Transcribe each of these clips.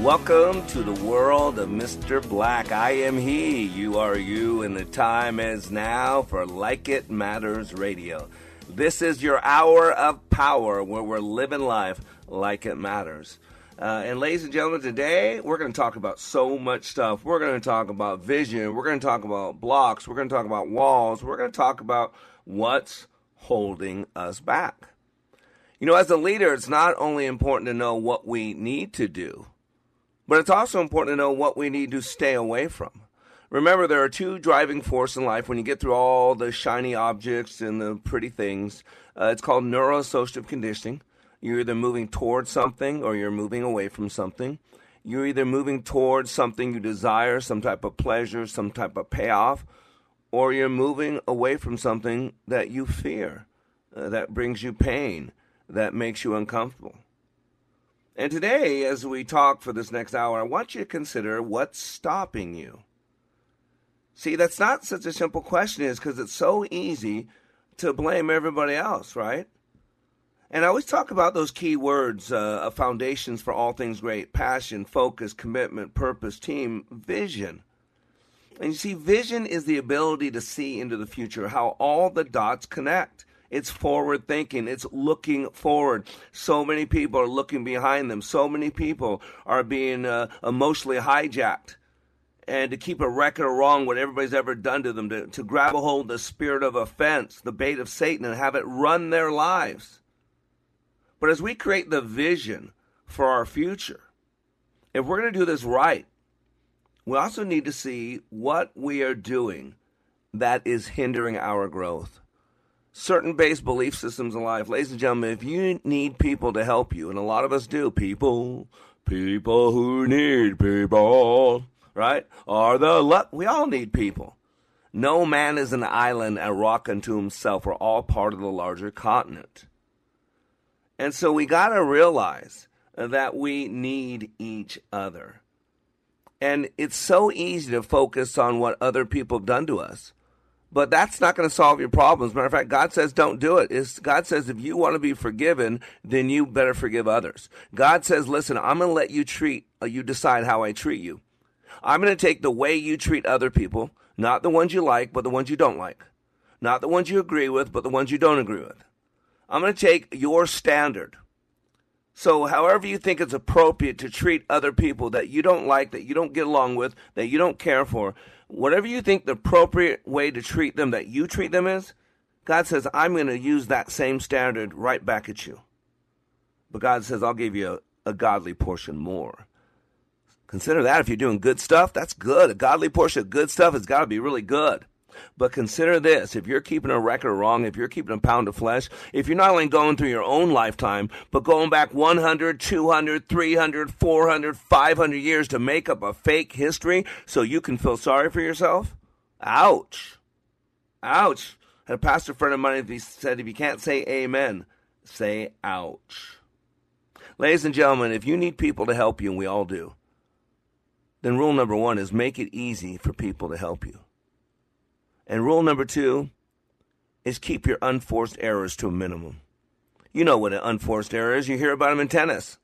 Welcome to the world of Mr. Black. I am he, you are you, and the time is now for Like It Matters Radio. This is your hour of power where we're living life like it matters. Uh, and ladies and gentlemen, today we're going to talk about so much stuff. We're going to talk about vision. We're going to talk about blocks. We're going to talk about walls. We're going to talk about what's holding us back. You know, as a leader, it's not only important to know what we need to do, but it's also important to know what we need to stay away from. Remember, there are two driving forces in life when you get through all the shiny objects and the pretty things. Uh, it's called neuroassociative conditioning. You're either moving towards something or you're moving away from something. You're either moving towards something you desire, some type of pleasure, some type of payoff, or you're moving away from something that you fear, uh, that brings you pain, that makes you uncomfortable. And today, as we talk for this next hour, I want you to consider what's stopping you. See, that's not such a simple question, is because it's so easy to blame everybody else, right? And I always talk about those key words uh, foundations for all things great passion, focus, commitment, purpose, team, vision. And you see, vision is the ability to see into the future, how all the dots connect. It's forward thinking. It's looking forward. So many people are looking behind them. So many people are being uh, emotionally hijacked. And to keep a record of wrong what everybody's ever done to them, to, to grab a hold of the spirit of offense, the bait of Satan, and have it run their lives. But as we create the vision for our future, if we're going to do this right, we also need to see what we are doing that is hindering our growth certain base belief systems in life. Ladies and gentlemen, if you need people to help you, and a lot of us do, people, people who need people, right, are the luck. We all need people. No man is an island, a rock unto himself. We're all part of the larger continent. And so we got to realize that we need each other. And it's so easy to focus on what other people have done to us. But that's not going to solve your problems. Matter of fact, God says don't do it. It's, God says if you want to be forgiven, then you better forgive others. God says, listen, I'm going to let you treat, uh, you decide how I treat you. I'm going to take the way you treat other people, not the ones you like, but the ones you don't like. Not the ones you agree with, but the ones you don't agree with. I'm going to take your standard. So, however you think it's appropriate to treat other people that you don't like, that you don't get along with, that you don't care for, whatever you think the appropriate way to treat them that you treat them is, God says, I'm going to use that same standard right back at you. But God says, I'll give you a, a godly portion more. Consider that if you're doing good stuff, that's good. A godly portion of good stuff has got to be really good. But consider this if you're keeping a record wrong, if you're keeping a pound of flesh, if you're not only going through your own lifetime, but going back 100, 200, 300, 400, 500 years to make up a fake history so you can feel sorry for yourself, ouch. Ouch. Had a pastor friend of mine said, if you can't say amen, say ouch. Ladies and gentlemen, if you need people to help you, and we all do, then rule number one is make it easy for people to help you. And rule number two is keep your unforced errors to a minimum. You know what an unforced error is. You hear about them in tennis.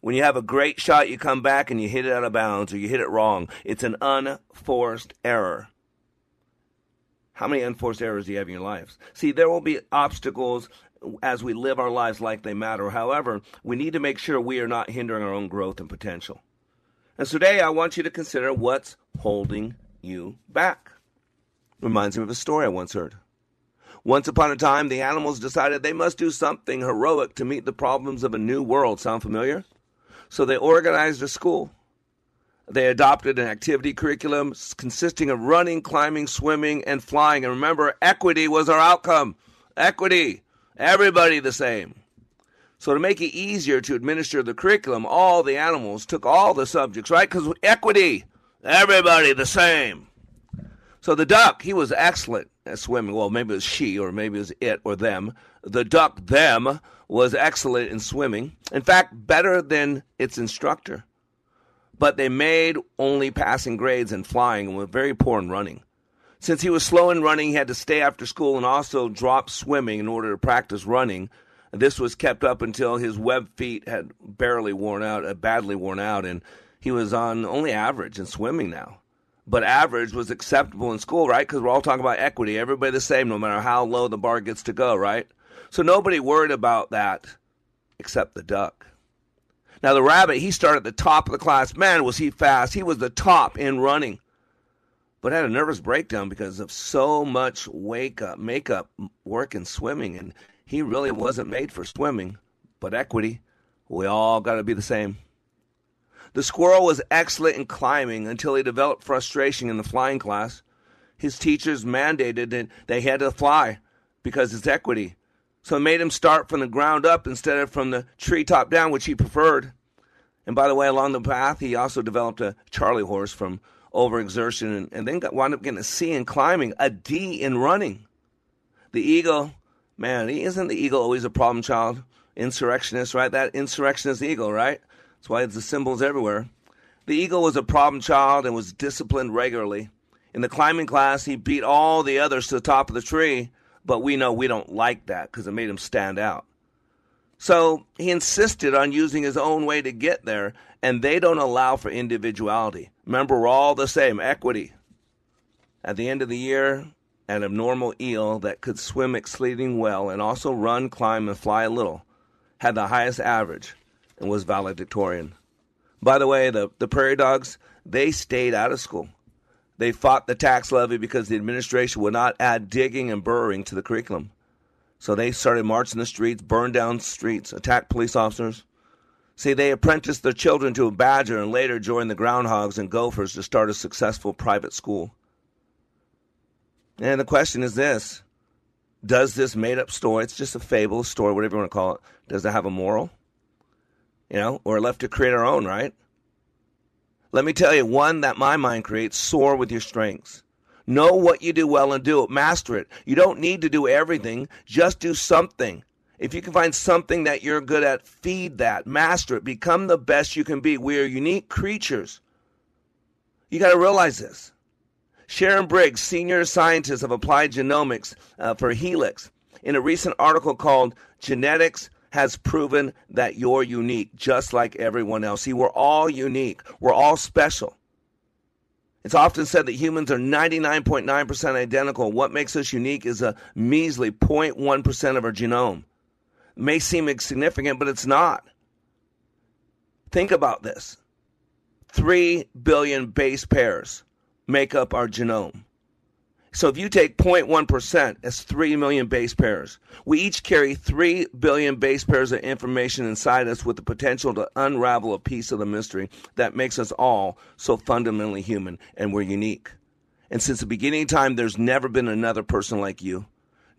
When you have a great shot, you come back and you hit it out of bounds or you hit it wrong. It's an unforced error. How many unforced errors do you have in your lives? See, there will be obstacles as we live our lives like they matter. However, we need to make sure we are not hindering our own growth and potential. And today I want you to consider what's holding you back. Reminds me of a story I once heard. Once upon a time, the animals decided they must do something heroic to meet the problems of a new world. Sound familiar? So they organized a school. They adopted an activity curriculum consisting of running, climbing, swimming, and flying. And remember, equity was our outcome. Equity. Everybody the same. So to make it easier to administer the curriculum, all the animals took all the subjects, right? Because equity. Everybody the same. So the duck, he was excellent at swimming. Well, maybe it was she, or maybe it was it or them. The duck, them, was excellent in swimming. In fact, better than its instructor. But they made only passing grades in flying and were very poor in running. Since he was slow in running, he had to stay after school and also drop swimming in order to practice running. This was kept up until his web feet had barely worn out, uh, badly worn out, and he was on only average in swimming now but average was acceptable in school, right? Because we're all talking about equity. Everybody the same, no matter how low the bar gets to go, right? So nobody worried about that except the duck. Now, the rabbit, he started at the top of the class. Man, was he fast. He was the top in running. But had a nervous breakdown because of so much wake up, makeup work and swimming. And he really wasn't made for swimming. But equity, we all got to be the same. The squirrel was excellent in climbing until he developed frustration in the flying class. His teachers mandated that they had to fly because it's equity. So it made him start from the ground up instead of from the treetop down, which he preferred. And by the way, along the path, he also developed a Charlie horse from overexertion and, and then got, wound up getting a C in climbing, a D in running. The eagle, man, isn't the eagle always a problem child? Insurrectionist, right? That insurrectionist eagle, right? That's why it's the symbols everywhere. The eagle was a problem child and was disciplined regularly. In the climbing class, he beat all the others to the top of the tree, but we know we don't like that because it made him stand out. So he insisted on using his own way to get there, and they don't allow for individuality. Remember, we're all the same equity. At the end of the year, an abnormal eel that could swim exceeding well and also run, climb, and fly a little had the highest average and was valedictorian. By the way, the, the prairie dogs, they stayed out of school. They fought the tax levy because the administration would not add digging and burrowing to the curriculum. So they started marching the streets, burned down streets, attacked police officers. See, they apprenticed their children to a badger and later joined the groundhogs and gophers to start a successful private school. And the question is this Does this made up story, it's just a fable, story, whatever you want to call it, does it have a moral? You know, or left to create our own, right? Let me tell you one that my mind creates soar with your strengths. Know what you do well and do it. Master it. You don't need to do everything, just do something. If you can find something that you're good at, feed that, master it, become the best you can be. We are unique creatures. You got to realize this. Sharon Briggs, senior scientist of applied genomics uh, for Helix, in a recent article called Genetics has proven that you're unique, just like everyone else. See, we're all unique, we're all special. It's often said that humans are 99.9% identical. What makes us unique is a measly 0.1% of our genome. It may seem insignificant, but it's not. Think about this 3 billion base pairs make up our genome. So if you take 0.1%, that's 3 million base pairs. We each carry 3 billion base pairs of information inside us with the potential to unravel a piece of the mystery that makes us all so fundamentally human, and we're unique. And since the beginning of time, there's never been another person like you.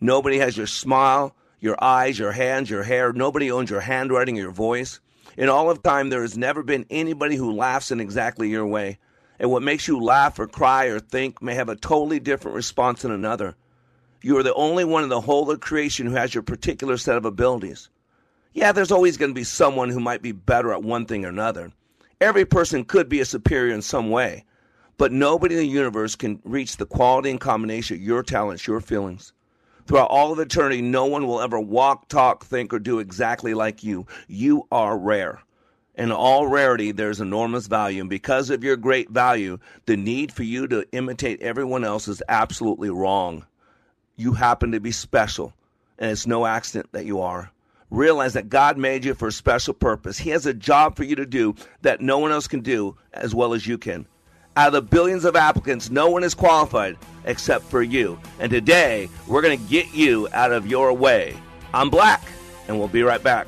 Nobody has your smile, your eyes, your hands, your hair. Nobody owns your handwriting your voice. In all of time, there has never been anybody who laughs in exactly your way and what makes you laugh or cry or think may have a totally different response than another. You are the only one in the whole of creation who has your particular set of abilities. Yeah, there's always going to be someone who might be better at one thing or another. Every person could be a superior in some way, but nobody in the universe can reach the quality and combination of your talents, your feelings. Throughout all of eternity, no one will ever walk, talk, think, or do exactly like you. You are rare. In all rarity, there's enormous value. And because of your great value, the need for you to imitate everyone else is absolutely wrong. You happen to be special. and it's no accident that you are. Realize that God made you for a special purpose. He has a job for you to do that no one else can do as well as you can. Out of the billions of applicants, no one is qualified except for you. And today, we're going to get you out of your way. I'm Black, and we'll be right back.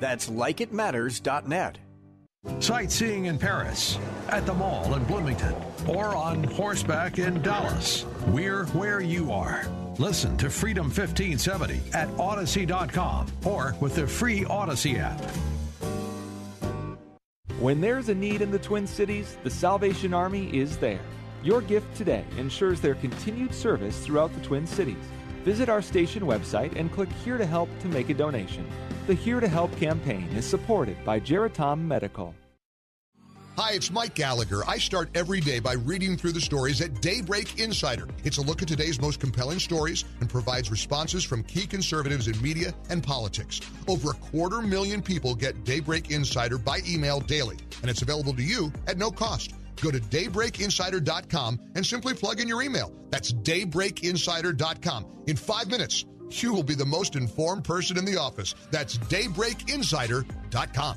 That's likeitmatters.net. Sightseeing in Paris, at the mall in Bloomington, or on horseback in Dallas. We're where you are. Listen to Freedom 1570 at Odyssey.com or with the free Odyssey app. When there's a need in the Twin Cities, the Salvation Army is there. Your gift today ensures their continued service throughout the Twin Cities. Visit our station website and click Here to Help to make a donation. The Here to Help campaign is supported by Geratom Medical. Hi, it's Mike Gallagher. I start every day by reading through the stories at Daybreak Insider. It's a look at today's most compelling stories and provides responses from key conservatives in media and politics. Over a quarter million people get Daybreak Insider by email daily, and it's available to you at no cost. Go to daybreakinsider.com and simply plug in your email. That's daybreakinsider.com. In five minutes, you will be the most informed person in the office. That's daybreakinsider.com.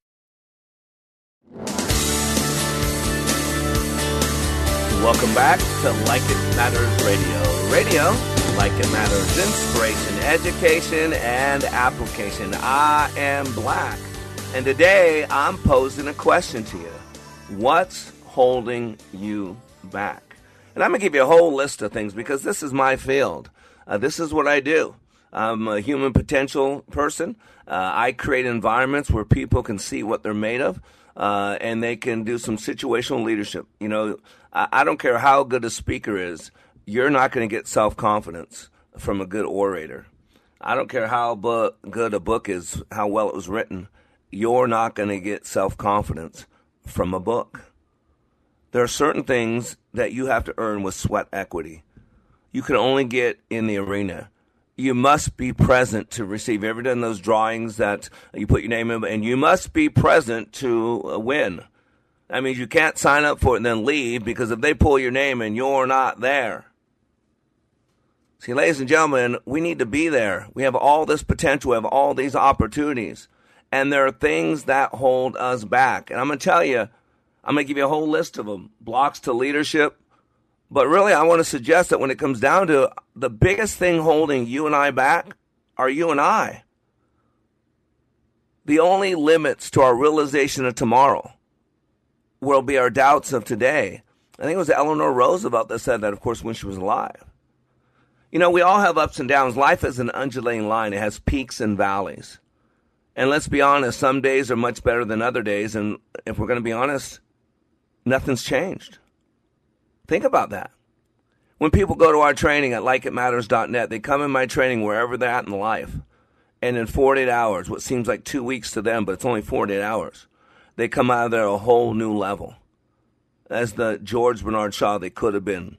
Welcome back to Like It Matters Radio. Radio, like it matters, inspiration, education, and application. I am Black, and today I'm posing a question to you What's holding you back? And I'm going to give you a whole list of things because this is my field. Uh, this is what I do. I'm a human potential person. Uh, I create environments where people can see what they're made of. Uh, and they can do some situational leadership. You know, I, I don't care how good a speaker is, you're not going to get self confidence from a good orator. I don't care how bu- good a book is, how well it was written, you're not going to get self confidence from a book. There are certain things that you have to earn with sweat equity. You can only get in the arena you must be present to receive. Ever done those drawings that you put your name in, and you must be present to uh, win. That means you can't sign up for it and then leave because if they pull your name and you're not there. See, ladies and gentlemen, we need to be there. We have all this potential, we have all these opportunities, and there are things that hold us back. And I'm going to tell you, I'm going to give you a whole list of them blocks to leadership, but really, I want to suggest that when it comes down to the biggest thing holding you and I back are you and I. The only limits to our realization of tomorrow will be our doubts of today. I think it was Eleanor Roosevelt that said that, of course, when she was alive. You know, we all have ups and downs. Life is an undulating line, it has peaks and valleys. And let's be honest, some days are much better than other days. And if we're going to be honest, nothing's changed. Think about that. When people go to our training at likeitmatters.net, they come in my training wherever they're at in life. And in 48 hours, what seems like two weeks to them, but it's only 48 hours, they come out of there a whole new level. As the George Bernard Shaw they could have been,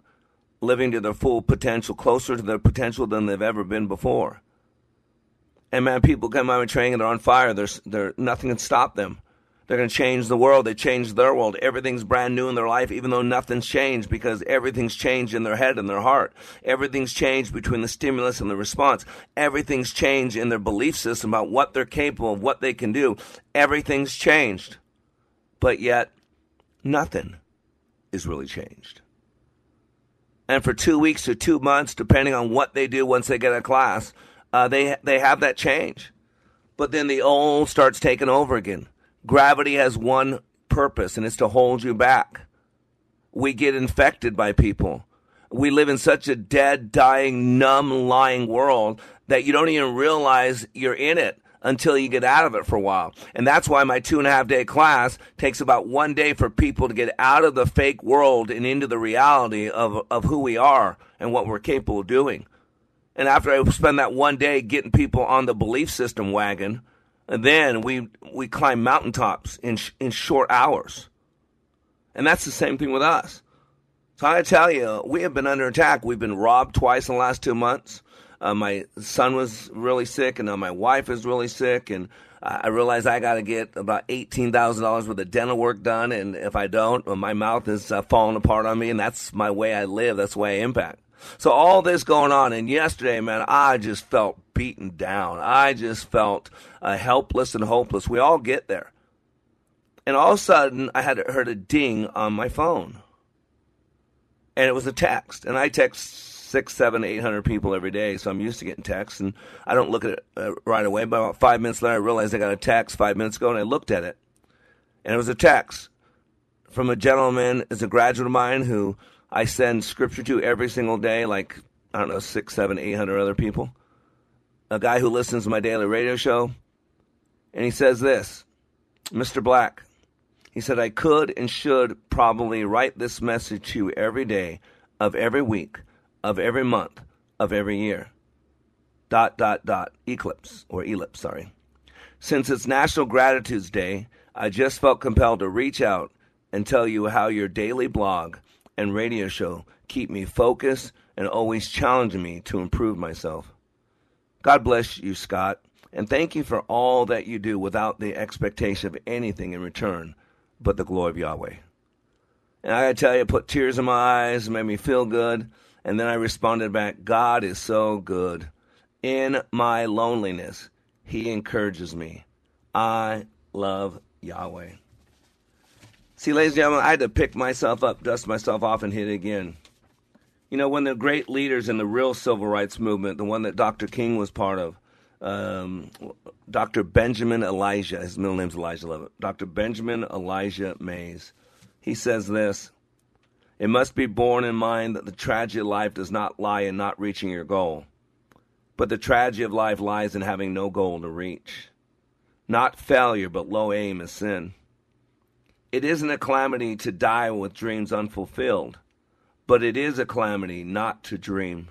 living to their full potential, closer to their potential than they've ever been before. And man, people come out of training and they're on fire. There's, there, nothing can stop them. They're going to change the world. They change their world. Everything's brand new in their life, even though nothing's changed because everything's changed in their head and their heart. Everything's changed between the stimulus and the response. Everything's changed in their belief system about what they're capable of, what they can do. Everything's changed. But yet, nothing is really changed. And for two weeks or two months, depending on what they do once they get a class, uh, they they have that change. But then the old starts taking over again. Gravity has one purpose, and it's to hold you back. We get infected by people. We live in such a dead, dying, numb, lying world that you don't even realize you're in it until you get out of it for a while. And that's why my two and a half day class takes about one day for people to get out of the fake world and into the reality of, of who we are and what we're capable of doing. And after I spend that one day getting people on the belief system wagon, and then we we climb mountaintops in in short hours. And that's the same thing with us. So I tell you, we have been under attack. We've been robbed twice in the last two months. Uh, my son was really sick, and now my wife is really sick, and I realized I got to get about eighteen thousand dollars worth of dental work done, and if I don't, my mouth is uh, falling apart on me, and that's my way I live. That's the way I impact. So all this going on, and yesterday, man, I just felt beaten down. I just felt uh, helpless and hopeless. We all get there. And all of a sudden, I had heard a ding on my phone, and it was a text. And I text six, seven, eight hundred people every day, so I'm used to getting texts. And I don't look at it uh, right away. But about five minutes later, I realized I got a text five minutes ago, and I looked at it, and it was a text from a gentleman, is a graduate of mine who I send scripture to every single day, like, I don't know, six, seven, eight hundred other people. A guy who listens to my daily radio show. And he says this Mr. Black, he said, I could and should probably write this message to you every day of every week, of every month, of every year. Dot, dot, dot, eclipse, or ellipse, sorry. Since it's National Gratitude Day, I just felt compelled to reach out and tell you how your daily blog and radio show keep me focused and always challenge me to improve myself. God bless you, Scott, and thank you for all that you do without the expectation of anything in return but the glory of Yahweh. And I gotta tell you, it put tears in my eyes, made me feel good, and then I responded back, God is so good. In my loneliness, He encourages me. I love Yahweh. See, ladies and gentlemen, I had to pick myself up, dust myself off, and hit it again. You know, when the great leaders in the real civil rights movement, the one that Dr. King was part of, um, Dr. Benjamin Elijah, his middle name's Elijah Levitt, Dr. Benjamin Elijah Mays, he says this It must be borne in mind that the tragedy of life does not lie in not reaching your goal, but the tragedy of life lies in having no goal to reach. Not failure, but low aim is sin. It isn't a calamity to die with dreams unfulfilled, but it is a calamity not to dream.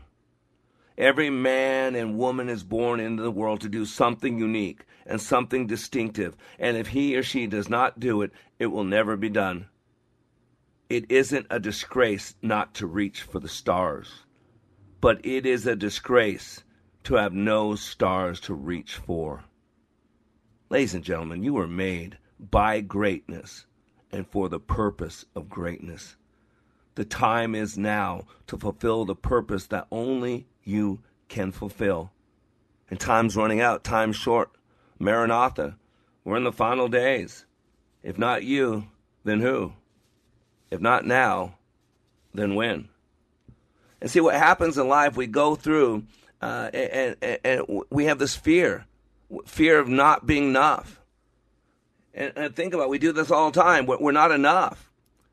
Every man and woman is born into the world to do something unique and something distinctive, and if he or she does not do it, it will never be done. It isn't a disgrace not to reach for the stars, but it is a disgrace to have no stars to reach for. Ladies and gentlemen, you were made by greatness and for the purpose of greatness. The time is now to fulfill the purpose that only you can fulfill. And time's running out, time's short. Maranatha, we're in the final days. If not you, then who? If not now, then when? And see what happens in life, we go through uh, and, and, and we have this fear fear of not being enough And, and think about it, we do this all the time. We're, we're not enough.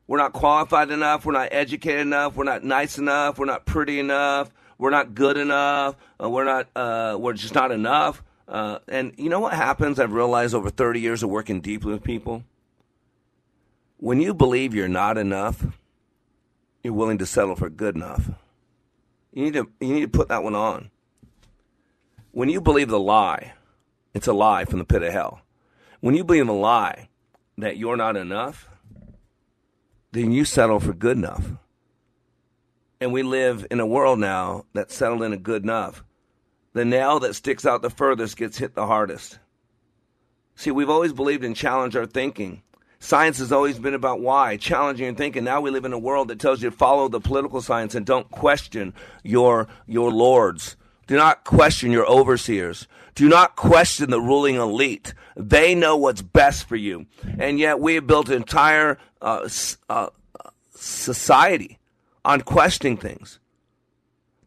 We're not qualified enough. We're not educated enough. We're not nice enough. We're not pretty enough. We're not good enough. Uh, we're not. Uh, we're just not enough. Uh, and you know what happens? I've realized over 30 years of working deeply with people. When you believe you're not enough, you're willing to settle for good enough. You need to. You need to put that one on. When you believe the lie, it's a lie from the pit of hell. When you believe a lie that you're not enough, then you settle for good enough. And we live in a world now that's settled in a good enough. The nail that sticks out the furthest gets hit the hardest. See, we've always believed in challenge our thinking. Science has always been about why, challenging your thinking. Now we live in a world that tells you to follow the political science and don't question your your lords. Do not question your overseers. Do not question the ruling elite. They know what's best for you. And yet we have built an entire uh, uh, society on questioning things.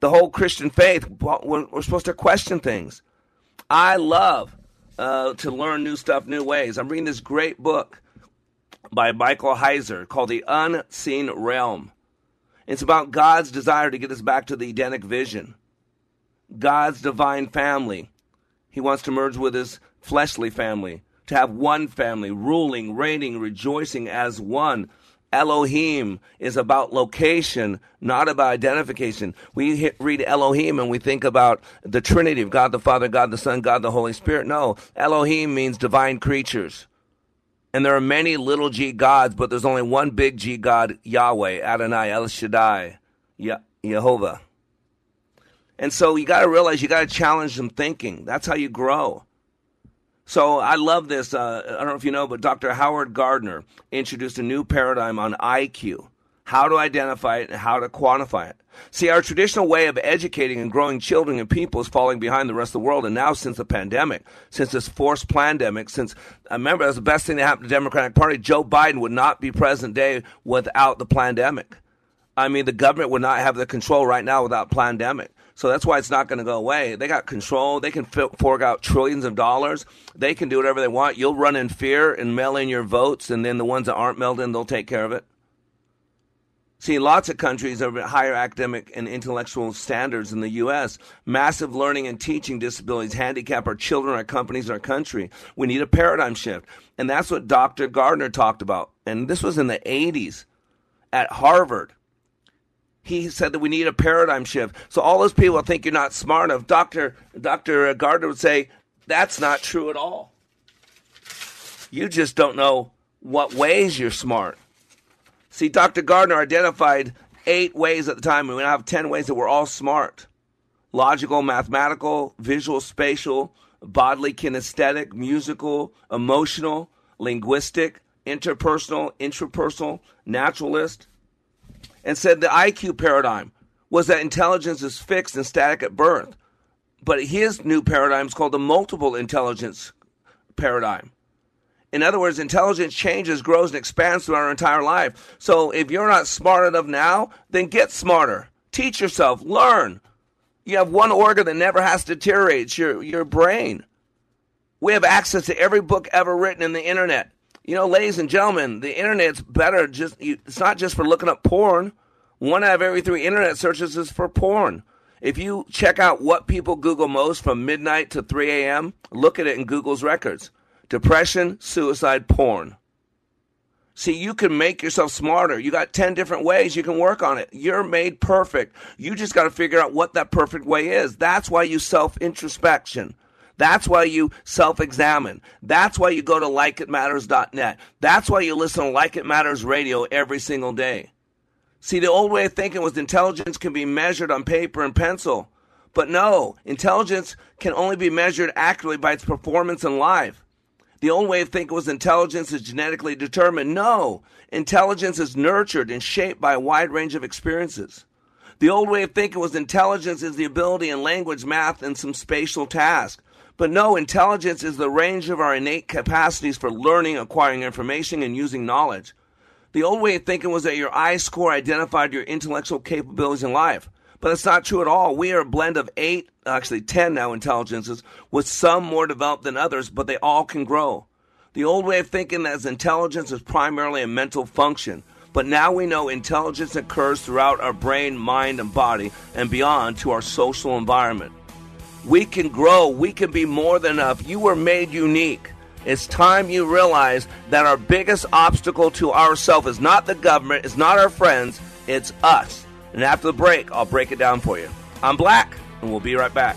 The whole Christian faith, we're, supposed to question things. I love uh, to learn new stuff, new ways. I'm reading this great book by Michael Heiser called The Unseen Realm. It's about God's desire to get us back to the Edenic vision, God's divine family. He wants to merge with his fleshly family, to have one family, ruling, reigning, rejoicing as one. Elohim is about location, not about identification. We hit, read Elohim and we think about the Trinity of God the Father, God the Son, God the Holy Spirit. No, Elohim means divine creatures. And there are many little g gods, but there's only one big G God, Yahweh, Adonai, El Shaddai, Ye- Jehovah. And so you got to realize you got to challenge some thinking. That's how you grow. So I love this. Uh, I don't know if you know, but Dr. Howard Gardner introduced a new paradigm on IQ how to identify it and how to quantify it. See, our traditional way of educating and growing children and people is falling behind the rest of the world. And now, since the pandemic, since this forced pandemic, since I remember that's the best thing that happened to the Democratic Party, Joe Biden would not be present day without the pandemic. I mean, the government would not have the control right now without pandemic. So that's why it's not going to go away. They got control. They can fork out trillions of dollars. They can do whatever they want. You'll run in fear and mail in your votes, and then the ones that aren't mailed in, they'll take care of it. See, lots of countries have higher academic and intellectual standards than the U.S. Massive learning and teaching disabilities handicap our children, our companies, our country. We need a paradigm shift. And that's what Dr. Gardner talked about. And this was in the 80s at Harvard he said that we need a paradigm shift. So all those people think you're not smart enough. Dr. Dr. Gardner would say, that's not true at all. You just don't know what ways you're smart. See, Dr. Gardner identified eight ways at the time, and we now have 10 ways that we're all smart logical, mathematical, visual, spatial, bodily, kinesthetic, musical, emotional, linguistic, interpersonal, intrapersonal, naturalist, and said the IQ paradigm was that intelligence is fixed and static at birth. But his new paradigm is called the multiple intelligence paradigm. In other words, intelligence changes, grows, and expands throughout our entire life. So if you're not smart enough now, then get smarter. Teach yourself, learn. You have one organ that never has to deteriorate, it's your, your brain. We have access to every book ever written in the internet. You know, ladies and gentlemen, the internet's better. Just you, it's not just for looking up porn. One out of every three internet searches is for porn. If you check out what people Google most from midnight to 3 a.m., look at it in Google's records depression, suicide, porn. See, you can make yourself smarter. You got 10 different ways you can work on it. You're made perfect. You just got to figure out what that perfect way is. That's why you self introspection. That's why you self examine. That's why you go to likeitmatters.net. That's why you listen to Like It Matters radio every single day. See, the old way of thinking was intelligence can be measured on paper and pencil. But no, intelligence can only be measured accurately by its performance in life. The old way of thinking was intelligence is genetically determined. No, intelligence is nurtured and shaped by a wide range of experiences. The old way of thinking was intelligence is the ability in language, math, and some spatial tasks. But no, intelligence is the range of our innate capacities for learning, acquiring information, and using knowledge. The old way of thinking was that your I score identified your intellectual capabilities in life. But that's not true at all. We are a blend of eight, actually 10 now intelligences, with some more developed than others, but they all can grow. The old way of thinking as intelligence is primarily a mental function. But now we know intelligence occurs throughout our brain, mind, and body and beyond to our social environment. We can grow, we can be more than enough. You were made unique. It's time you realize that our biggest obstacle to ourselves is not the government, it's not our friends, it's us. And after the break, I'll break it down for you. I'm Black, and we'll be right back.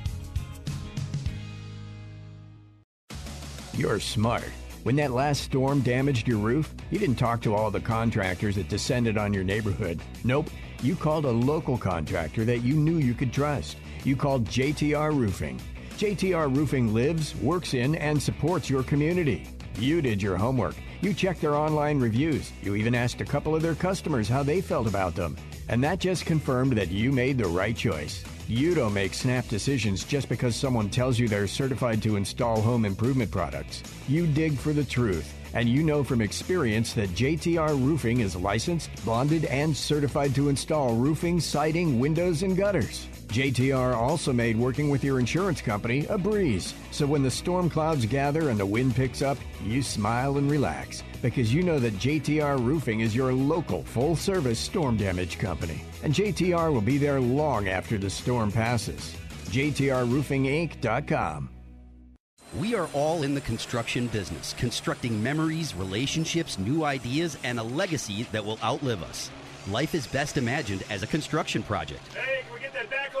You're smart. When that last storm damaged your roof, you didn't talk to all the contractors that descended on your neighborhood. Nope. You called a local contractor that you knew you could trust. You called JTR Roofing. JTR Roofing lives, works in, and supports your community. You did your homework. You checked their online reviews. You even asked a couple of their customers how they felt about them. And that just confirmed that you made the right choice. You don't make snap decisions just because someone tells you they're certified to install home improvement products. You dig for the truth, and you know from experience that JTR Roofing is licensed, bonded, and certified to install roofing, siding, windows, and gutters. JTR also made working with your insurance company a breeze. So when the storm clouds gather and the wind picks up, you smile and relax because you know that JTR Roofing is your local full service storm damage company. And JTR will be there long after the storm passes. JTRRoofingInc.com. We are all in the construction business, constructing memories, relationships, new ideas, and a legacy that will outlive us. Life is best imagined as a construction project. Hey, can we get that backhoe over here?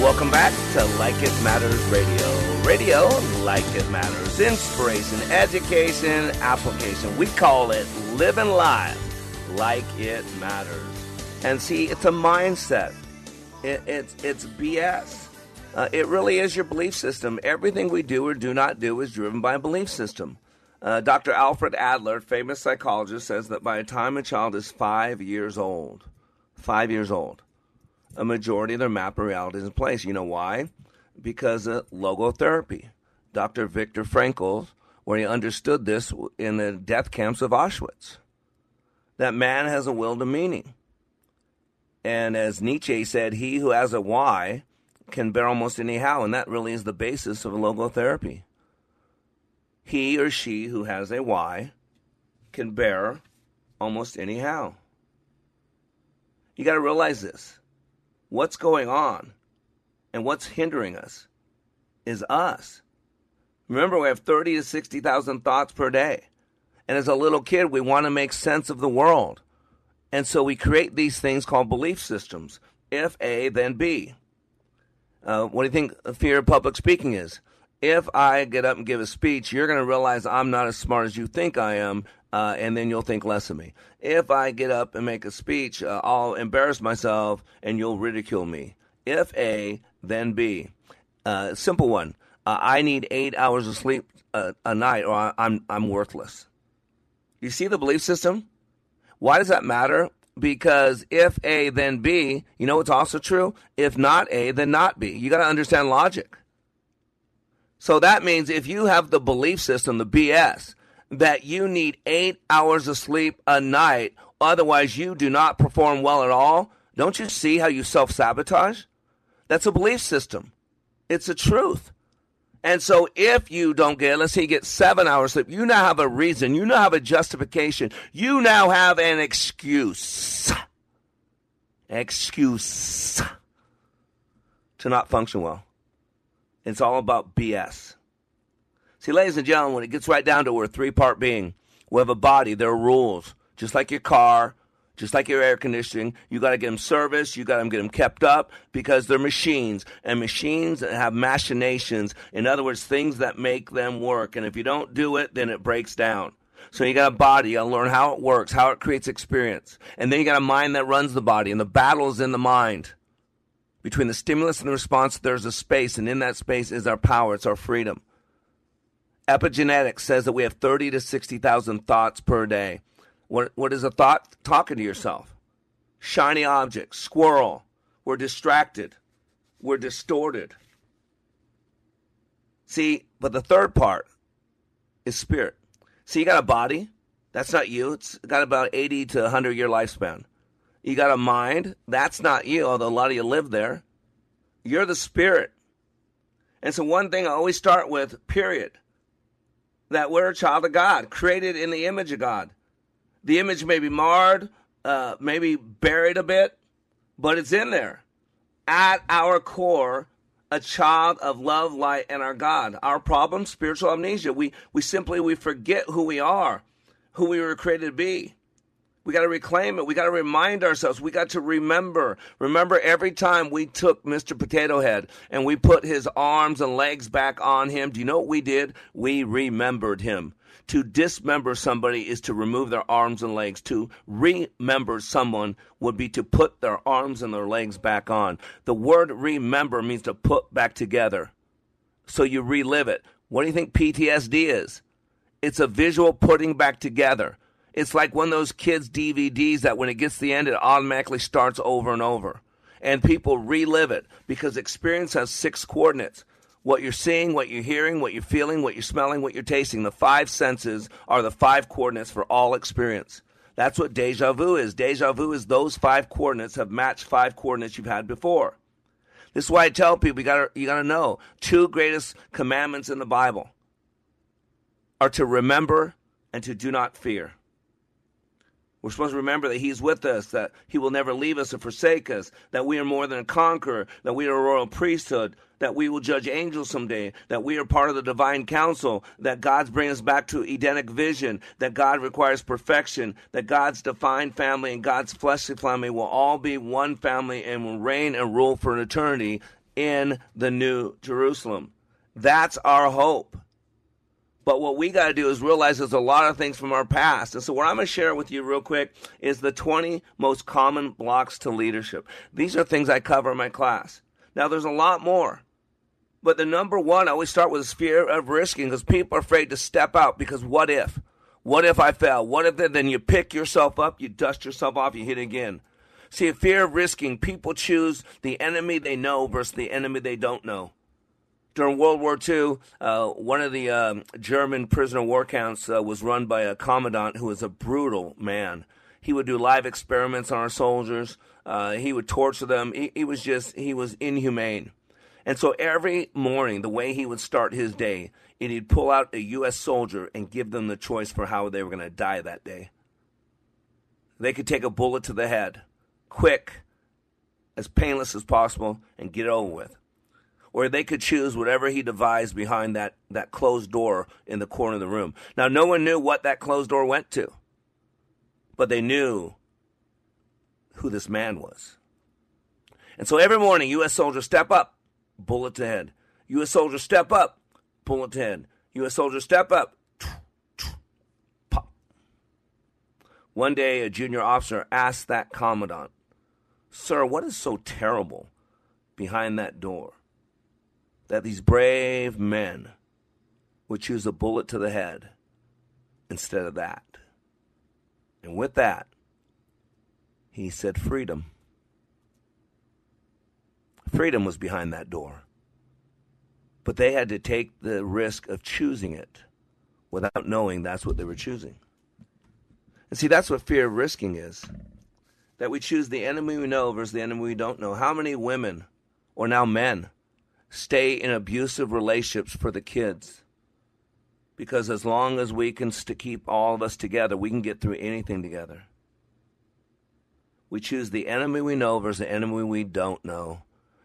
Welcome back to Like It Matters Radio. Radio, like it matters. Inspiration, education, application. We call it living life like it matters. And see, it's a mindset. It, it's it's BS. Uh, it really is your belief system. Everything we do or do not do is driven by a belief system. Uh, Dr. Alfred Adler, famous psychologist, says that by the time a child is five years old, five years old, a majority of their map of reality is in place. You know why? Because of logotherapy. Dr. Viktor Frankl, where he understood this in the death camps of Auschwitz, that man has a will to meaning. And as Nietzsche said, he who has a why can bear almost any how, and that really is the basis of logotherapy. He or she who has a why can bear almost any how. You got to realize this what's going on and what's hindering us is us. Remember, we have 30 to 60,000 thoughts per day. And as a little kid, we want to make sense of the world. And so we create these things called belief systems. If A, then B. Uh, what do you think fear of public speaking is? If I get up and give a speech, you're going to realize I'm not as smart as you think I am. Uh, and then you'll think less of me. If I get up and make a speech, uh, I'll embarrass myself and you'll ridicule me. If A, then B. Uh, simple one. Uh, I need eight hours of sleep uh, a night, or I'm I'm worthless. You see the belief system? Why does that matter? Because if A, then B. You know what's also true? If not A, then not B. You got to understand logic. So that means if you have the belief system, the BS, that you need eight hours of sleep a night, otherwise you do not perform well at all, don't you see how you self sabotage? That's a belief system. It's a truth. And so if you don't get, let's say you get seven hours sleep, you now have a reason, you now have a justification, you now have an excuse. Excuse to not function well. It's all about BS. See, ladies and gentlemen, when it gets right down to we're a three part being, we have a body, there are rules. Just like your car, just like your air conditioning, you got to get them serviced, you got to get them kept up because they're machines and machines have machinations. In other words, things that make them work. And if you don't do it, then it breaks down. So you got a body, you got to learn how it works, how it creates experience. And then you got a mind that runs the body, and the battle is in the mind. Between the stimulus and the response, there's a space, and in that space is our power, it's our freedom. Epigenetics says that we have 30 to 60,000 thoughts per day. What, what is a thought? Talking to yourself. Shiny object, squirrel. We're distracted. We're distorted. See, but the third part is spirit. See, you got a body. That's not you. It's got about 80 to 100 year lifespan. You got a mind. That's not you, although a lot of you live there. You're the spirit. And so, one thing I always start with, period that we're a child of God, created in the image of God. The image may be marred, uh, maybe buried a bit, but it's in there. At our core, a child of love, light, and our God. Our problem, spiritual amnesia. We we simply we forget who we are, who we were created to be. We got to reclaim it. We got to remind ourselves. We got to remember. Remember every time we took Mr. Potato Head and we put his arms and legs back on him. Do you know what we did? We remembered him. To dismember somebody is to remove their arms and legs. To remember someone would be to put their arms and their legs back on. The word remember means to put back together. So you relive it. What do you think PTSD is? It's a visual putting back together. It's like one of those kids' DVDs that when it gets to the end, it automatically starts over and over. And people relive it because experience has six coordinates what you're seeing, what you're hearing, what you're feeling, what you're smelling, what you're tasting. The five senses are the five coordinates for all experience. That's what deja vu is. Deja vu is those five coordinates have matched five coordinates you've had before. This is why I tell people you gotta you gotta know two greatest commandments in the Bible are to remember and to do not fear. We're supposed to remember that He's with us, that He will never leave us or forsake us, that we are more than a conqueror, that we are a royal priesthood, that we will judge angels someday, that we are part of the divine council, that God's bringing us back to Edenic vision, that God requires perfection, that God's divine family and God's fleshly family will all be one family and will reign and rule for an eternity in the New Jerusalem. That's our hope. But what we got to do is realize there's a lot of things from our past. And so, what I'm going to share with you real quick is the 20 most common blocks to leadership. These are things I cover in my class. Now, there's a lot more. But the number one I always start with is fear of risking because people are afraid to step out because what if? What if I fail? What if then you pick yourself up, you dust yourself off, you hit again? See, fear of risking, people choose the enemy they know versus the enemy they don't know during World War II, uh, one of the uh, German prisoner-of-war camps uh, was run by a commandant who was a brutal man. He would do live experiments on our soldiers. Uh, he would torture them. He, he, was just, he was inhumane. And so every morning, the way he would start his day, he'd pull out a U.S. soldier and give them the choice for how they were going to die that day. They could take a bullet to the head, quick, as painless as possible, and get it over with or they could choose whatever he devised behind that, that closed door in the corner of the room. Now, no one knew what that closed door went to, but they knew who this man was. And so every morning, U.S. soldiers step up, bullet to head. U.S. soldiers step up, bullet to head. U.S. soldiers step up, pop. One day, a junior officer asked that commandant, Sir, what is so terrible behind that door? That these brave men would choose a bullet to the head instead of that. And with that, he said, Freedom. Freedom was behind that door. But they had to take the risk of choosing it without knowing that's what they were choosing. And see, that's what fear of risking is that we choose the enemy we know versus the enemy we don't know. How many women, or now men, stay in abusive relationships for the kids? Because as long as we can st- keep all of us together, we can get through anything together. We choose the enemy we know versus the enemy we don't know.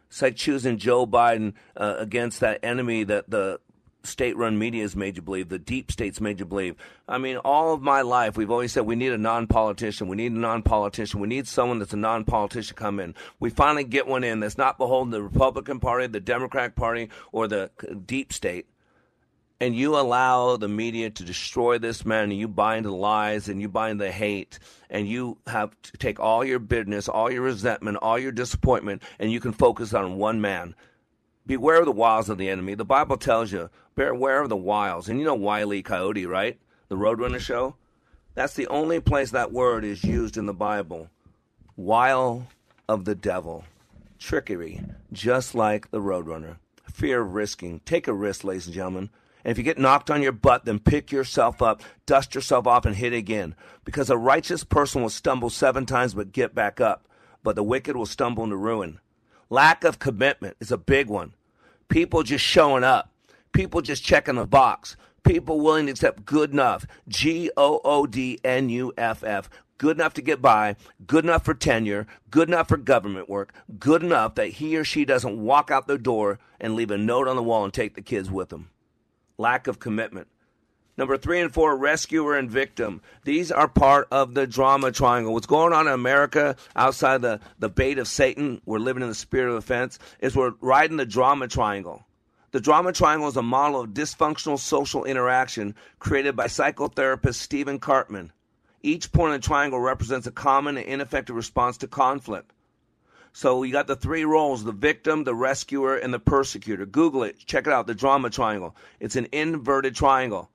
It's like choosing Joe Biden uh, against that enemy that the state run media has made you believe, the deep states made you believe. I mean, all of my life, we've always said we need a non politician. We need a non politician. We need someone that's a non politician come in. We finally get one in that's not beholden to the Republican Party, the Democratic Party, or the deep state and you allow the media to destroy this man and you buy into the lies and you buy into the hate and you have to take all your bitterness all your resentment all your disappointment and you can focus on one man beware of the wiles of the enemy. The bible tells you beware of the wiles. And you know Wiley. Coyote right? The roadrunner show? That's the only place that word is used in the bible. Wile of the devil. Trickery. Just like the roadrunner. Fear of risking. Take a risk ladies and gentlemen. And if you get knocked on your butt, then pick yourself up, dust yourself off, and hit again. Because a righteous person will stumble seven times but get back up, but the wicked will stumble into ruin. Lack of commitment is a big one. People just showing up, people just checking the box, people willing to accept good enough. G O O D N U F F. Good enough to get by, good enough for tenure, good enough for government work, good enough that he or she doesn't walk out the door and leave a note on the wall and take the kids with them lack of commitment. Number three and four, rescuer and victim. These are part of the drama triangle. What's going on in America outside the, the bait of Satan, we're living in the spirit of offense, is we're riding the drama triangle. The drama triangle is a model of dysfunctional social interaction created by psychotherapist Stephen Karpman. Each point in the triangle represents a common and ineffective response to conflict. So you got the three roles the victim, the rescuer, and the persecutor. Google it, check it out, the drama triangle. It's an inverted triangle.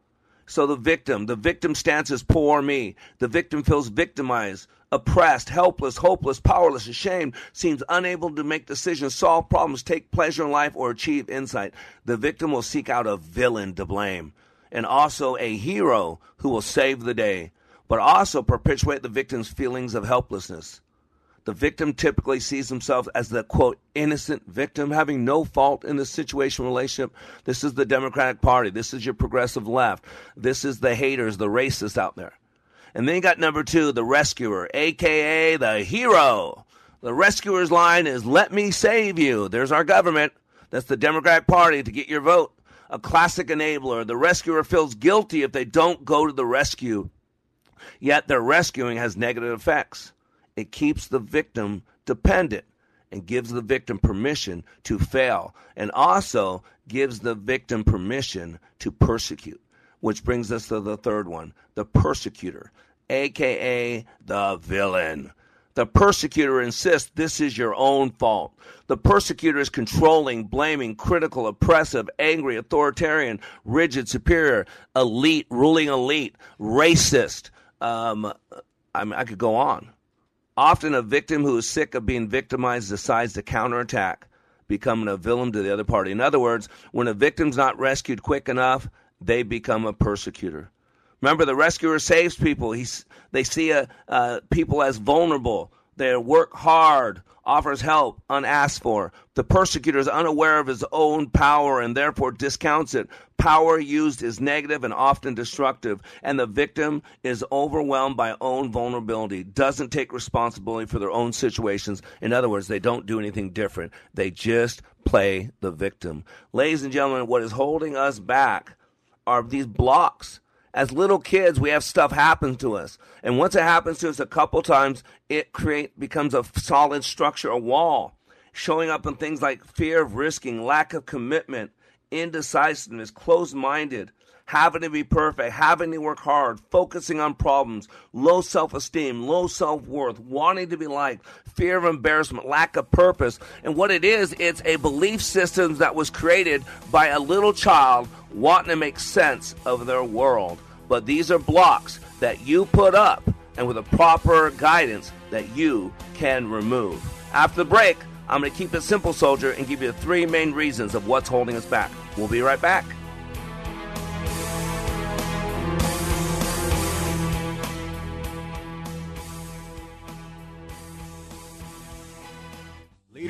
So the victim, the victim stance is poor me. The victim feels victimized, oppressed, helpless, hopeless, powerless, ashamed, seems unable to make decisions, solve problems, take pleasure in life, or achieve insight. The victim will seek out a villain to blame and also a hero who will save the day, but also perpetuate the victim's feelings of helplessness. The victim typically sees himself as the quote innocent victim, having no fault in the situation relationship. This is the Democratic Party. This is your progressive left. This is the haters, the racists out there. And then you got number two, the rescuer, aka the hero. The rescuer's line is "Let me save you." There's our government. That's the Democratic Party to get your vote. A classic enabler. The rescuer feels guilty if they don't go to the rescue. Yet their rescuing has negative effects it keeps the victim dependent and gives the victim permission to fail and also gives the victim permission to persecute. Which brings us to the third one the persecutor, aka the villain. The persecutor insists this is your own fault. The persecutor is controlling, blaming, critical, oppressive, angry, authoritarian, rigid, superior, elite, ruling elite, racist. Um, I, mean, I could go on. Often, a victim who is sick of being victimized decides to counterattack, becoming a villain to the other party. In other words, when a victim's not rescued quick enough, they become a persecutor. Remember, the rescuer saves people. He's, they see a, uh, people as vulnerable. They work hard, offers help unasked for. The persecutor is unaware of his own power and therefore discounts it. Power used is negative and often destructive, and the victim is overwhelmed by own vulnerability, doesn't take responsibility for their own situations. In other words, they don't do anything different. They just play the victim. Ladies and gentlemen, what is holding us back are these blocks as little kids, we have stuff happen to us. And once it happens to us a couple times, it create becomes a solid structure, a wall, showing up in things like fear of risking, lack of commitment, indecisiveness, closed minded, having to be perfect, having to work hard, focusing on problems, low self esteem, low self worth, wanting to be liked, fear of embarrassment, lack of purpose. And what it is, it's a belief system that was created by a little child wanting to make sense of their world. But these are blocks that you put up and with a proper guidance that you can remove. After the break, I'm going to keep it simple, soldier, and give you the three main reasons of what's holding us back. We'll be right back.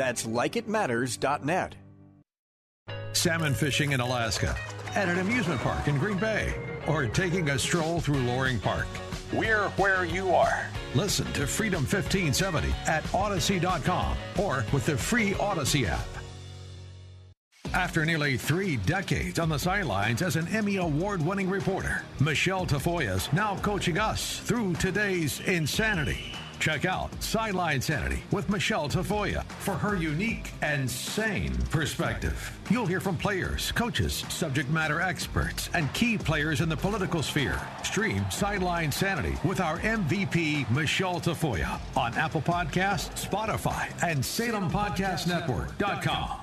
That's likeitmatters.net. Salmon fishing in Alaska, at an amusement park in Green Bay, or taking a stroll through Loring Park. We're where you are. Listen to Freedom 1570 at Odyssey.com or with the free Odyssey app. After nearly three decades on the sidelines as an Emmy Award winning reporter, Michelle Tafoya is now coaching us through today's insanity. Check out Sideline Sanity with Michelle Tafoya for her unique and sane perspective. You'll hear from players, coaches, subject matter experts, and key players in the political sphere. Stream Sideline Sanity with our MVP, Michelle Tafoya, on Apple Podcasts, Spotify, and SalemPodcastNetwork.com.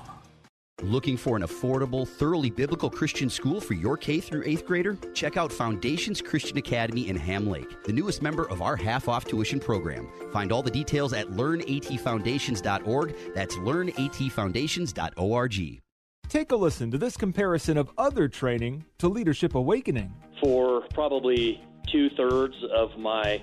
Looking for an affordable, thoroughly biblical Christian school for your K through 8th grader? Check out Foundations Christian Academy in Ham Lake, the newest member of our half-off tuition program. Find all the details at learnatfoundations.org. That's learnatfoundations.org. Take a listen to this comparison of other training to Leadership Awakening. For probably two thirds of my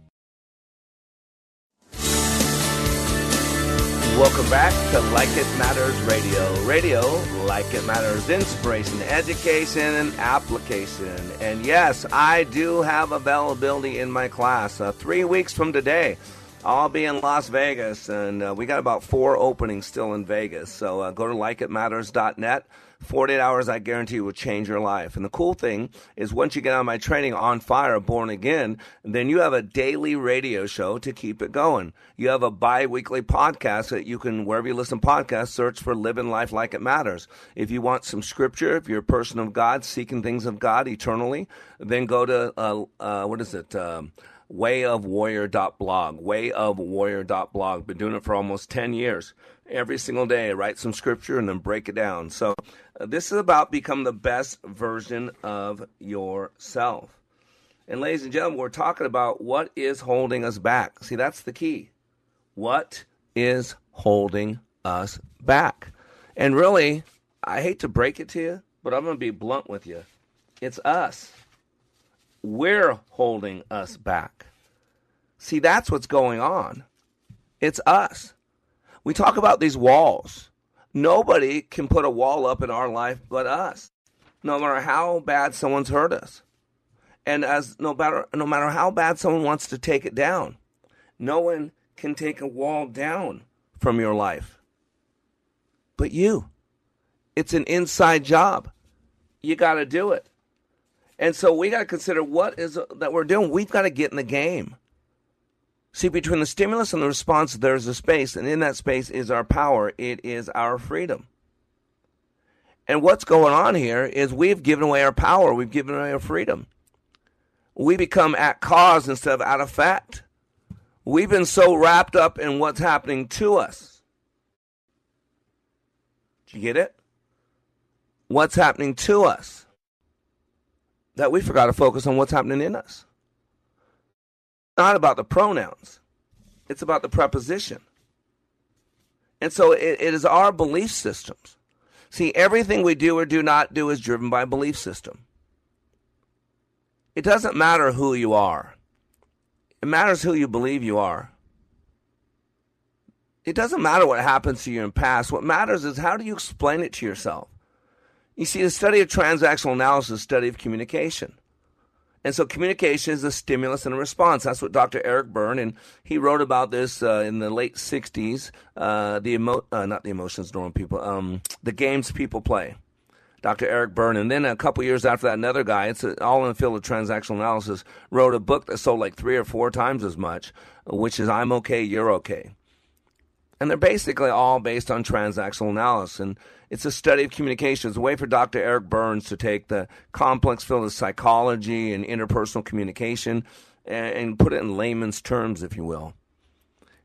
Welcome back to Like It Matters Radio. Radio, like it matters, inspiration, education, and application. And yes, I do have availability in my class. Uh, three weeks from today, I'll be in Las Vegas, and uh, we got about four openings still in Vegas. So uh, go to likeitmatters.net. 48 hours, I guarantee you, will change your life. And the cool thing is, once you get on my training on fire, born again, then you have a daily radio show to keep it going. You have a bi weekly podcast that you can, wherever you listen to podcasts, search for Living Life Like It Matters. If you want some scripture, if you're a person of God, seeking things of God eternally, then go to, uh, uh, what is it? Um, wayofwarrior.blog, wayofwarrior.blog. Been doing it for almost 10 years. Every single day, write some scripture and then break it down. So, uh, this is about become the best version of yourself. And, ladies and gentlemen, we're talking about what is holding us back. See, that's the key. What is holding us back? And really, I hate to break it to you, but I'm going to be blunt with you. It's us we're holding us back. See, that's what's going on. It's us. We talk about these walls. Nobody can put a wall up in our life but us, no matter how bad someone's hurt us. And as no matter no matter how bad someone wants to take it down, no one can take a wall down from your life. But you. It's an inside job. You got to do it. And so we got to consider what is uh, that we're doing. We've got to get in the game. See, between the stimulus and the response, there's a space, and in that space is our power. It is our freedom. And what's going on here is we've given away our power, we've given away our freedom. We become at cause instead of at effect. We've been so wrapped up in what's happening to us. Do you get it? What's happening to us that we forgot to focus on what's happening in us not about the pronouns, it's about the preposition. And so it, it is our belief systems. See, everything we do or do not do is driven by a belief system. It doesn't matter who you are. It matters who you believe you are. It doesn't matter what happens to you in the past. What matters is how do you explain it to yourself? You see, the study of transactional analysis, is study of communication. And so communication is a stimulus and a response. That's what Dr. Eric Berne, and he wrote about this uh, in the late 60s, uh, the emo- uh, not the emotions normal people, um, the games people play. Dr. Eric Berne. And then a couple years after that, another guy, it's all in the field of transactional analysis, wrote a book that sold like three or four times as much, which is I'm Okay, You're Okay. And they're basically all based on transactional analysis. And it's a study of communication. It's a way for Dr. Eric Burns to take the complex field of psychology and interpersonal communication and, and put it in layman's terms, if you will.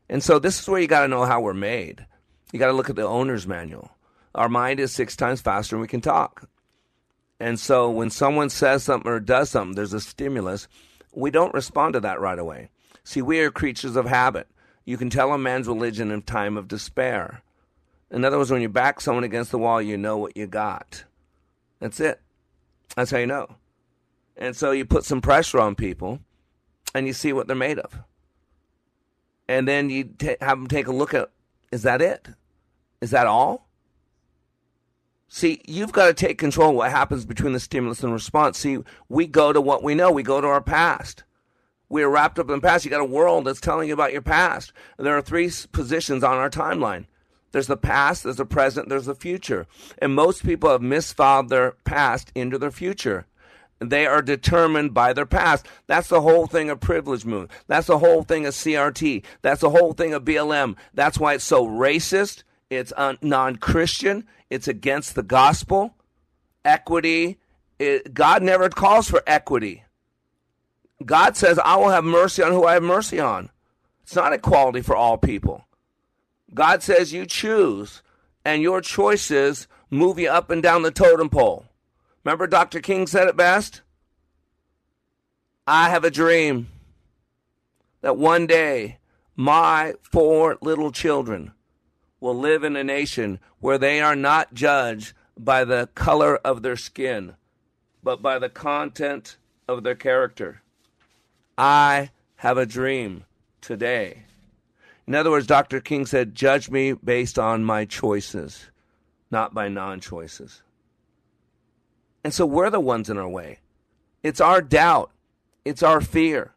And so this is where you got to know how we're made. You got to look at the owner's manual. Our mind is six times faster than we can talk. And so when someone says something or does something, there's a stimulus, we don't respond to that right away. See, we are creatures of habit. You can tell a man's religion in time of despair. In other words, when you back someone against the wall, you know what you got. That's it. That's how you know. And so you put some pressure on people and you see what they're made of. And then you t- have them take a look at is that it? Is that all? See, you've got to take control of what happens between the stimulus and response. See, we go to what we know, we go to our past. We are wrapped up in the past. You got a world that's telling you about your past. There are three positions on our timeline there's the past, there's the present, there's the future. And most people have misfiled their past into their future. They are determined by their past. That's the whole thing of privilege movement. That's the whole thing of CRT. That's the whole thing of BLM. That's why it's so racist. It's un- non-Christian. It's against the gospel. Equity. It, God never calls for equity. God says, I will have mercy on who I have mercy on. It's not equality for all people. God says you choose, and your choices move you up and down the totem pole. Remember, Dr. King said it best? I have a dream that one day my four little children will live in a nation where they are not judged by the color of their skin, but by the content of their character. I have a dream today. In other words, Dr. King said, Judge me based on my choices, not by non choices. And so we're the ones in our way. It's our doubt, it's our fear.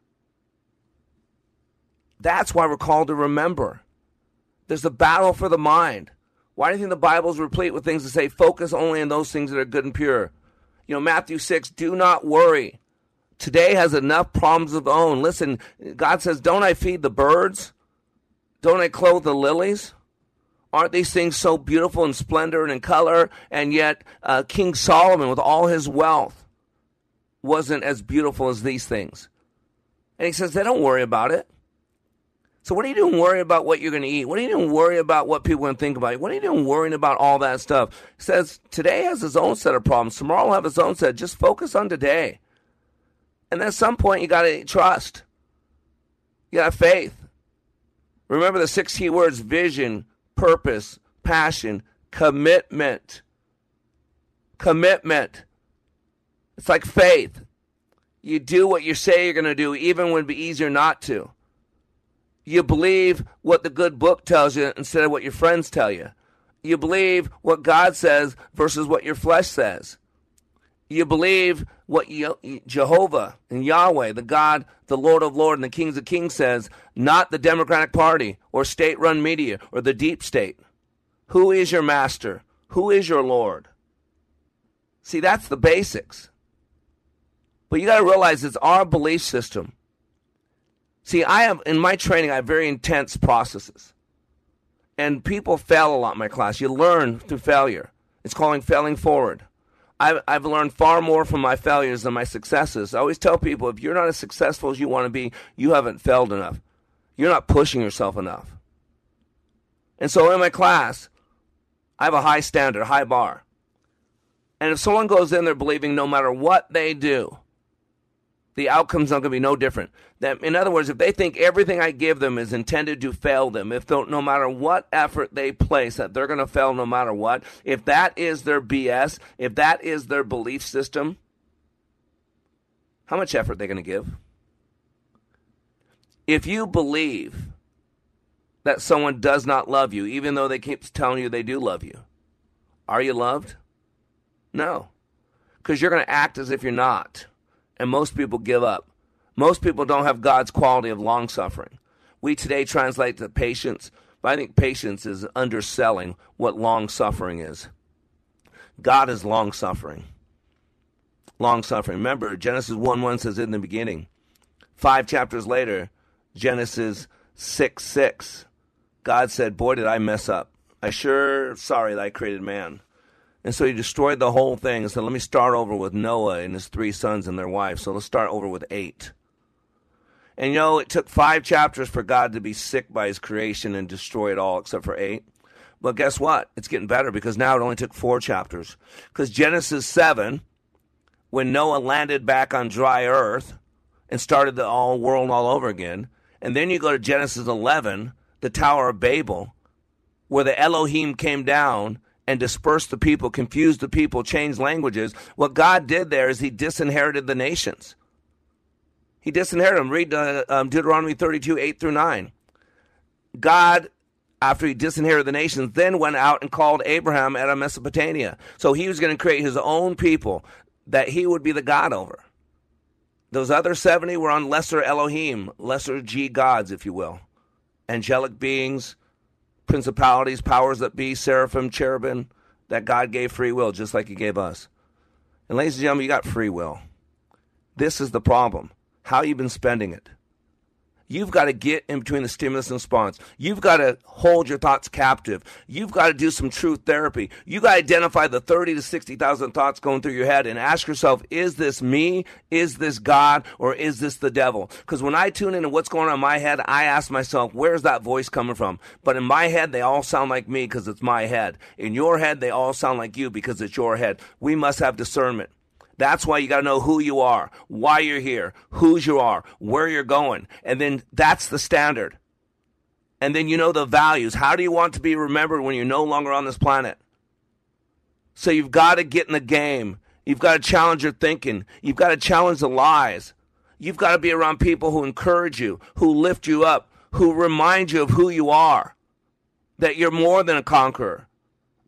That's why we're called to remember. There's a battle for the mind. Why do you think the Bible's replete with things that say focus only on those things that are good and pure? You know, Matthew 6, do not worry. Today has enough problems of its own. Listen, God says, Don't I feed the birds? Don't I clothe the lilies? Aren't these things so beautiful in splendor and in color? And yet, uh, King Solomon, with all his wealth, wasn't as beautiful as these things. And he says, they don't worry about it. So, what are you doing worrying about what you're going to eat? What are you doing worrying about what people are going to think about you? What are you doing worrying about all that stuff? He says, today has its own set of problems. Tomorrow will have its own set. Just focus on today. And at some point, you got to trust. You got faith. Remember the six key words vision, purpose, passion, commitment. Commitment. It's like faith. You do what you say you're going to do, even when it'd be easier not to. You believe what the good book tells you instead of what your friends tell you. You believe what God says versus what your flesh says. You believe what Jehovah and Yahweh, the God, the Lord of Lords, and the Kings of Kings says, not the Democratic Party or state run media or the deep state. Who is your master? Who is your Lord? See, that's the basics. But you got to realize it's our belief system. See, I have, in my training, I have very intense processes. And people fail a lot in my class. You learn through failure. It's calling failing forward. I've, I've learned far more from my failures than my successes. I always tell people if you're not as successful as you want to be, you haven't failed enough. You're not pushing yourself enough. And so in my class, I have a high standard, high bar. And if someone goes in there believing no matter what they do, the outcome's not going to be no different. That, in other words, if they think everything I give them is intended to fail them, if no matter what effort they place, that they're going to fail no matter what, if that is their BS, if that is their belief system, how much effort are they going to give? If you believe that someone does not love you, even though they keep telling you they do love you, are you loved? No. Because you're going to act as if you're not and most people give up. Most people don't have God's quality of long suffering. We today translate to patience, but I think patience is underselling what long suffering is. God is long suffering. Long suffering. Remember, Genesis 1 1 says in the beginning. Five chapters later, Genesis 6 6, God said, Boy, did I mess up. I sure sorry that I created man. And so he destroyed the whole thing. and So let me start over with Noah and his three sons and their wives. So let's start over with eight. And you know, it took five chapters for God to be sick by his creation and destroy it all except for eight. But guess what? It's getting better because now it only took four chapters. Because Genesis 7, when Noah landed back on dry earth and started the all world all over again, and then you go to Genesis 11, the Tower of Babel, where the Elohim came down and disperse the people, confuse the people, change languages. What God did there is He disinherited the nations. He disinherited them. Read uh, um, Deuteronomy 32, 8 through 9. God, after He disinherited the nations, then went out and called Abraham out of Mesopotamia. So He was going to create His own people that He would be the God over. Those other 70 were on lesser Elohim, lesser G gods, if you will. Angelic beings, principalities, powers that be, seraphim, cherubim, that God gave free will, just like He gave us. And, ladies and gentlemen, you got free will. This is the problem. How you been spending it? You've got to get in between the stimulus and response. You've got to hold your thoughts captive. You've got to do some truth therapy. You got to identify the 30 to 60,000 thoughts going through your head and ask yourself, is this me? Is this God? Or is this the devil? Because when I tune into what's going on in my head, I ask myself, where's that voice coming from? But in my head, they all sound like me because it's my head. In your head, they all sound like you because it's your head. We must have discernment. That's why you got to know who you are, why you're here, whose you are, where you're going. And then that's the standard. And then you know the values. How do you want to be remembered when you're no longer on this planet? So you've got to get in the game. You've got to challenge your thinking. You've got to challenge the lies. You've got to be around people who encourage you, who lift you up, who remind you of who you are, that you're more than a conqueror,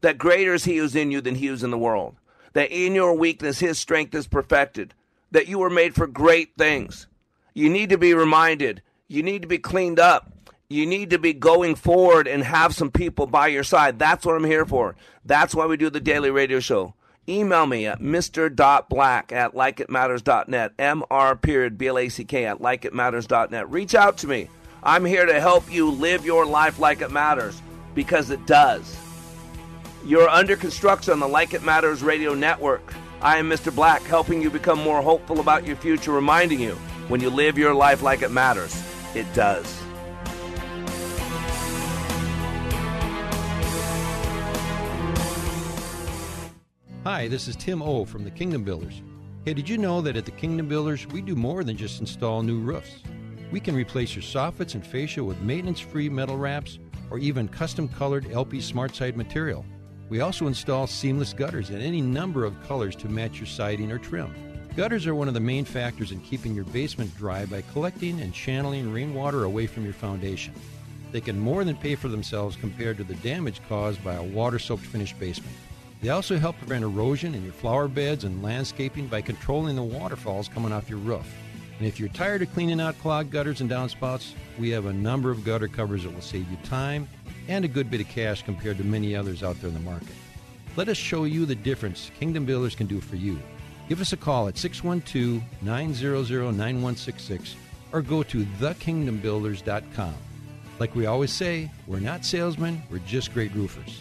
that greater is he who's in you than he who's in the world that in your weakness his strength is perfected, that you were made for great things. You need to be reminded, you need to be cleaned up. You need to be going forward and have some people by your side. That's what I'm here for. That's why we do the daily radio show. Email me at mr.black at likeitmatters.net, M-R period B-L-A-C-K at likeitmatters.net. Reach out to me. I'm here to help you live your life like it matters because it does. You're under construction on the Like It Matters radio network. I am Mr. Black, helping you become more hopeful about your future, reminding you when you live your life like it matters, it does. Hi, this is Tim O from the Kingdom Builders. Hey, did you know that at the Kingdom Builders we do more than just install new roofs? We can replace your soffits and fascia with maintenance free metal wraps or even custom colored LP SmartSide material. We also install seamless gutters in any number of colors to match your siding or trim. Gutters are one of the main factors in keeping your basement dry by collecting and channeling rainwater away from your foundation. they can more than pay for themselves compared to the damage caused by a water soaked finished basement. They also help prevent erosion in your flower beds and landscaping by controlling the waterfalls coming off your roof. And if you're tired of cleaning out clogged gutters and downspouts, we have a number of gutter covers that will save you time and a good bit of cash compared to many others out there in the market. Let us show you the difference Kingdom Builders can do for you. Give us a call at 612 900 9166 or go to thekingdombuilders.com. Like we always say, we're not salesmen, we're just great roofers.